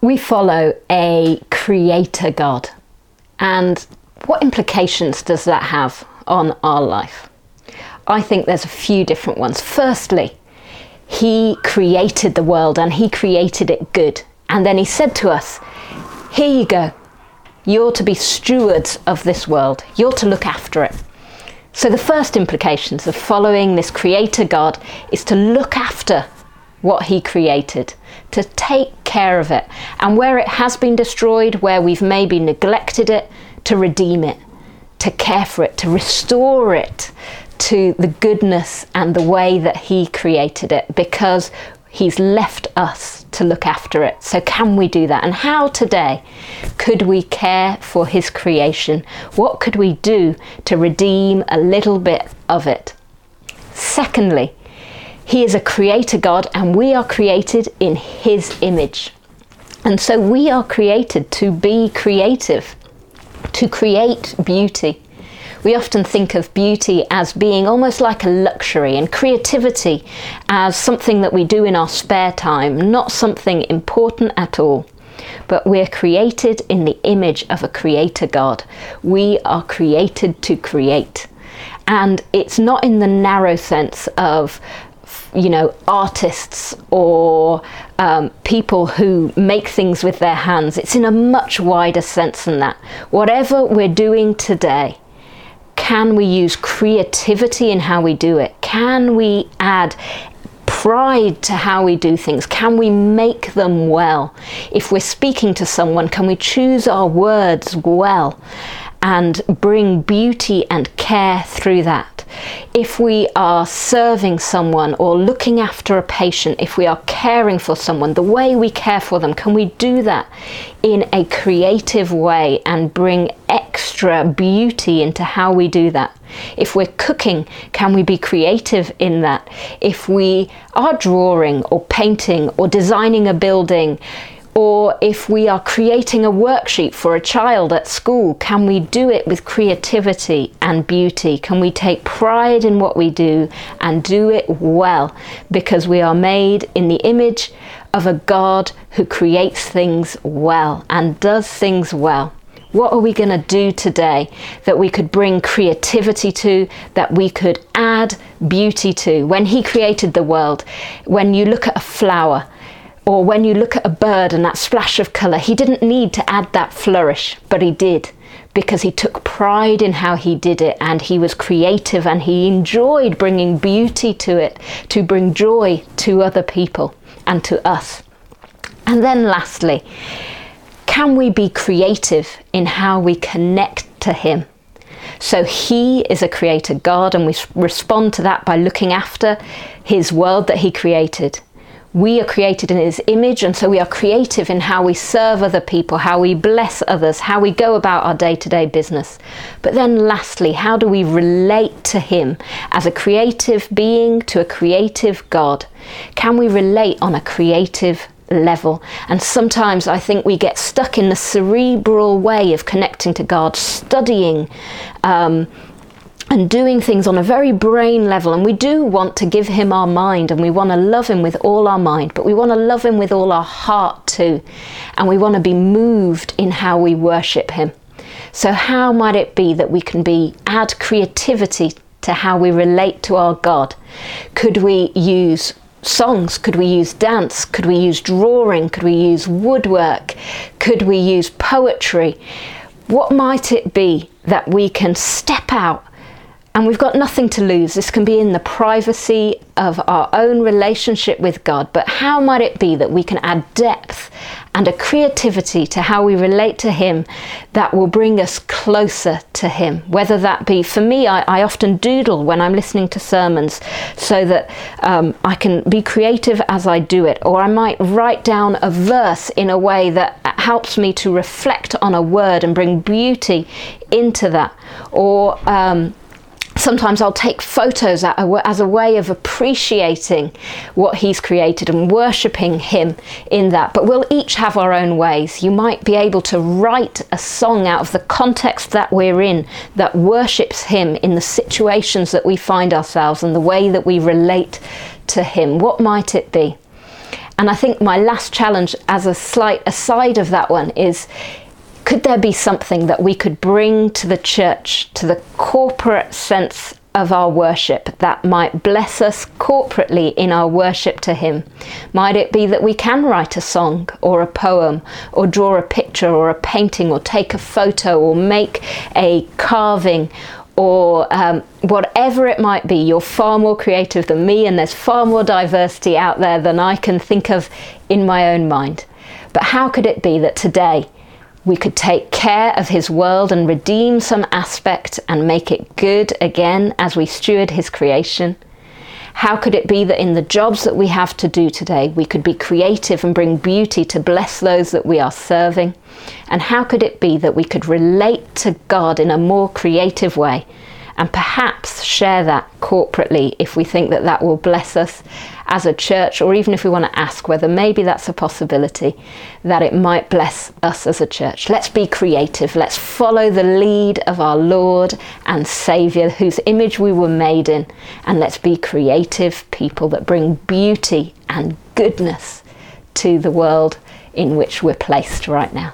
We follow a creator God. And what implications does that have on our life? I think there's a few different ones. Firstly, he created the world and he created it good. And then he said to us, Here you go. You're to be stewards of this world, you're to look after it. So, the first implications of following this creator God is to look after what he created, to take care of it, and where it has been destroyed, where we've maybe neglected it, to redeem it, to care for it, to restore it to the goodness and the way that he created it, because he's left us to look after it. So, can we do that? And how today could we care for his creation? What could we do to redeem a little bit of it? Secondly, he is a creator God and we are created in His image. And so we are created to be creative, to create beauty. We often think of beauty as being almost like a luxury and creativity as something that we do in our spare time, not something important at all. But we're created in the image of a creator God. We are created to create. And it's not in the narrow sense of you know, artists or um, people who make things with their hands. It's in a much wider sense than that. Whatever we're doing today, can we use creativity in how we do it? Can we add pride to how we do things? Can we make them well? If we're speaking to someone, can we choose our words well and bring beauty and care through that? If we are serving someone or looking after a patient, if we are caring for someone, the way we care for them, can we do that in a creative way and bring extra beauty into how we do that? If we're cooking, can we be creative in that? If we are drawing or painting or designing a building, or if we are creating a worksheet for a child at school, can we do it with creativity and beauty? Can we take pride in what we do and do it well? Because we are made in the image of a God who creates things well and does things well. What are we going to do today that we could bring creativity to, that we could add beauty to? When He created the world, when you look at a flower, or when you look at a bird and that splash of colour, he didn't need to add that flourish, but he did because he took pride in how he did it and he was creative and he enjoyed bringing beauty to it to bring joy to other people and to us. And then, lastly, can we be creative in how we connect to him? So he is a creator God, and we respond to that by looking after his world that he created we are created in his image and so we are creative in how we serve other people how we bless others how we go about our day-to-day business. But then lastly how do we relate to him as a creative being to a creative god? Can we relate on a creative level? And sometimes i think we get stuck in the cerebral way of connecting to god studying um, and doing things on a very brain level. And we do want to give him our mind and we want to love him with all our mind, but we want to love him with all our heart too. And we want to be moved in how we worship him. So, how might it be that we can be add creativity to how we relate to our God? Could we use songs? Could we use dance? Could we use drawing? Could we use woodwork? Could we use poetry? What might it be that we can step out and we've got nothing to lose. This can be in the privacy of our own relationship with God. But how might it be that we can add depth and a creativity to how we relate to Him that will bring us closer to Him? Whether that be, for me, I, I often doodle when I'm listening to sermons so that um, I can be creative as I do it. Or I might write down a verse in a way that helps me to reflect on a word and bring beauty into that. Or um, sometimes I'll take photos as a way of appreciating what He's created and worshipping Him in that. But we'll each have our own ways. You might be able to write a song out of the context that we're in that worships Him in the situations that we find ourselves and the way that we relate to Him. What might it be? And I think my last challenge, as a slight aside of that one, is could there be something that we could bring to the church, to the corporate sense of our worship that might bless us corporately in our worship to Him? Might it be that we can write a song or a poem or draw a picture or a painting or take a photo or make a carving or um, whatever it might be, you're far more creative than me, and there's far more diversity out there than I can think of in my own mind. But how could it be that today we could take care of His world and redeem some aspect and make it good again as we steward His creation? How could it be that in the jobs that we have to do today, we could be creative and bring beauty to bless those that we are serving? And how could it be that we could relate to God in a more creative way and perhaps share that corporately if we think that that will bless us as a church, or even if we want to ask whether maybe that's a possibility that it might bless us as a church. Let's be creative. Let's follow the lead of our Lord and Saviour, whose image we were made in, and let's be creative people that bring beauty and goodness to the world in which we're placed right now.